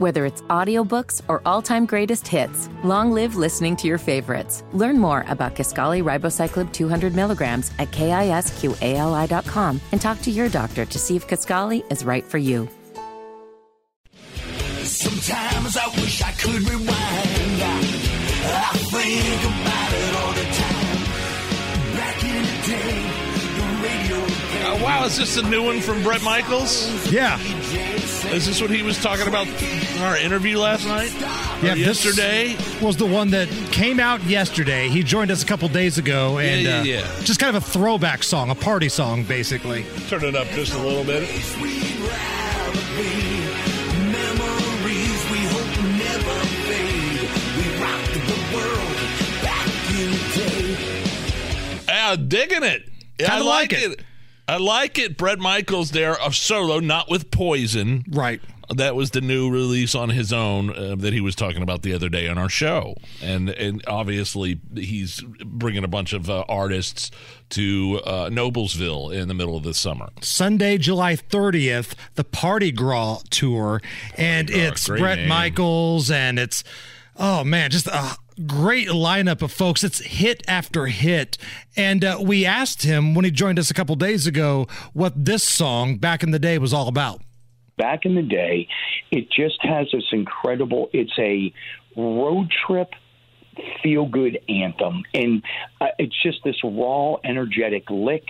Whether it's audiobooks or all-time greatest hits, long live listening to your favorites. Learn more about Kisqali Ribociclib 200 milligrams at kisqali.com and talk to your doctor to see if Kisqali is right for you. Sometimes I wish I could rewind. I think about it all the time. Back in the day, Uh, wow, is this a new one from Bret Michaels? Yeah. Is this what he was talking about in our interview last night? Yeah, yesterday? was the one that came out yesterday. He joined us a couple days ago, and yeah, uh, yeah. just kind of a throwback song, a party song, basically. Turn it up just a little bit. We'd rather be memories we hope never fade. We rocked the world back in the day. Yeah, digging it. Yeah, I like like it. it. I like it. Bret Michaels there, a solo, not with Poison. Right. That was the new release on his own uh, that he was talking about the other day on our show, and and obviously he's bringing a bunch of uh, artists to uh, Noblesville in the middle of the summer. Sunday, July 30th, the Parti-Gras tour, and it's Bret name. Michaels, and it's oh man, just a great lineup of folks. It's hit after hit, and uh, we asked him when he joined us a couple days ago what this song back in the day was all about. back in the day, it just has this incredible. It's a road trip feel good anthem, and uh, it's just this raw, energetic lick,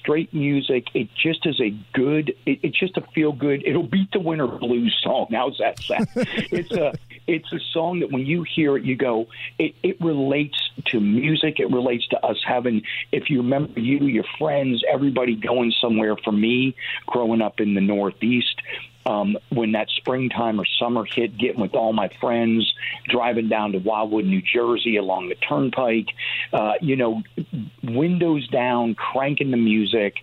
straight music. It just is a good. It, it's just a feel good. It'll beat the winter blues song. How's that sound? it's a it's a song that when you hear it, you go. It, it relates to music. It relates to us having. If you remember, you, your friends, everybody going somewhere. For me, growing up in the Northeast, um, when that springtime or summer hit, getting with all my friends, driving down to Wildwood, New Jersey along the turnpike, uh, you know, windows down, cranking the music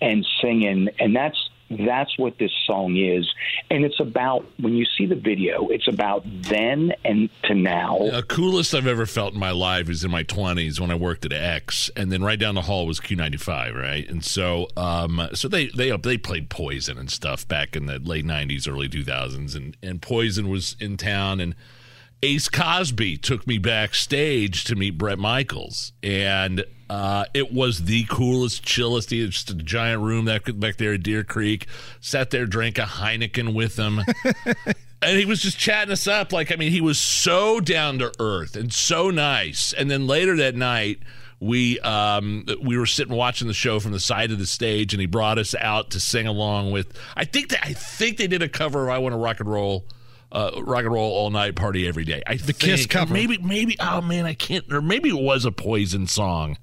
and singing. And that's that's what this song is. And it's about when you see the video, it's about then and to now. The coolest I've ever felt in my life is in my 20s when I worked at X, and then right down the hall was Q95, right? And so, um, so they they they played Poison and stuff back in the late 90s, early 2000s, and and Poison was in town, and Ace Cosby took me backstage to meet Bret Michaels, and uh, it was the coolest, chillest. He had just a giant room that back there at Deer Creek. Sat there, drank a Heineken with him. and he was just chatting us up. Like, I mean, he was so down to earth and so nice. And then later that night, we um, we were sitting watching the show from the side of the stage, and he brought us out to sing along with. I think that I think they did a cover of "I Want to Rock and Roll." Uh, rock and roll all night, party every day. I the Kiss cover. Maybe, maybe. Oh man, I can't. Or maybe it was a Poison song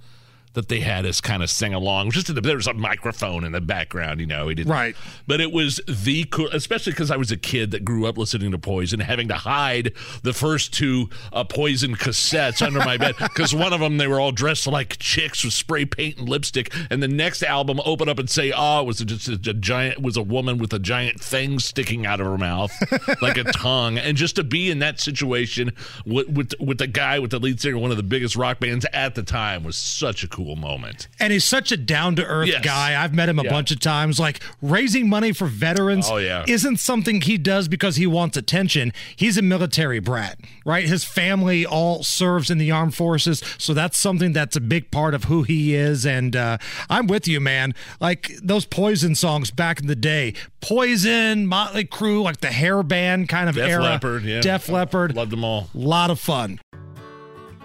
that they had us kind of sing along. Just in the, there was a microphone in the background, you know. He didn't, Right. But it was the cool, especially because I was a kid that grew up listening to Poison, having to hide the first two uh, Poison cassettes under my bed because one of them they were all dressed like chicks with spray paint and lipstick, and the next album open up and say, "Oh, it was just a, a giant was a woman with a giant thing sticking out of her mouth like a tongue," and just to be in that situation with with, with the guy with the lead singer, one of the biggest rock bands at the time, was such a cool moment. And he's such a down to earth Yes. guy. I've met him a Yeah. bunch of times. Like raising money for veterans Oh, yeah. isn't something he does because he wants attention. He's a military brat, right? His family all serves in the armed forces. So that's something that's a big part of who he is. And uh, I'm with you, man. Like those Poison songs back in the day Poison, Motley Crue, like the hair band kind of Def era. Leppard, yeah. Def Leppard. Loved them all. A lot of fun.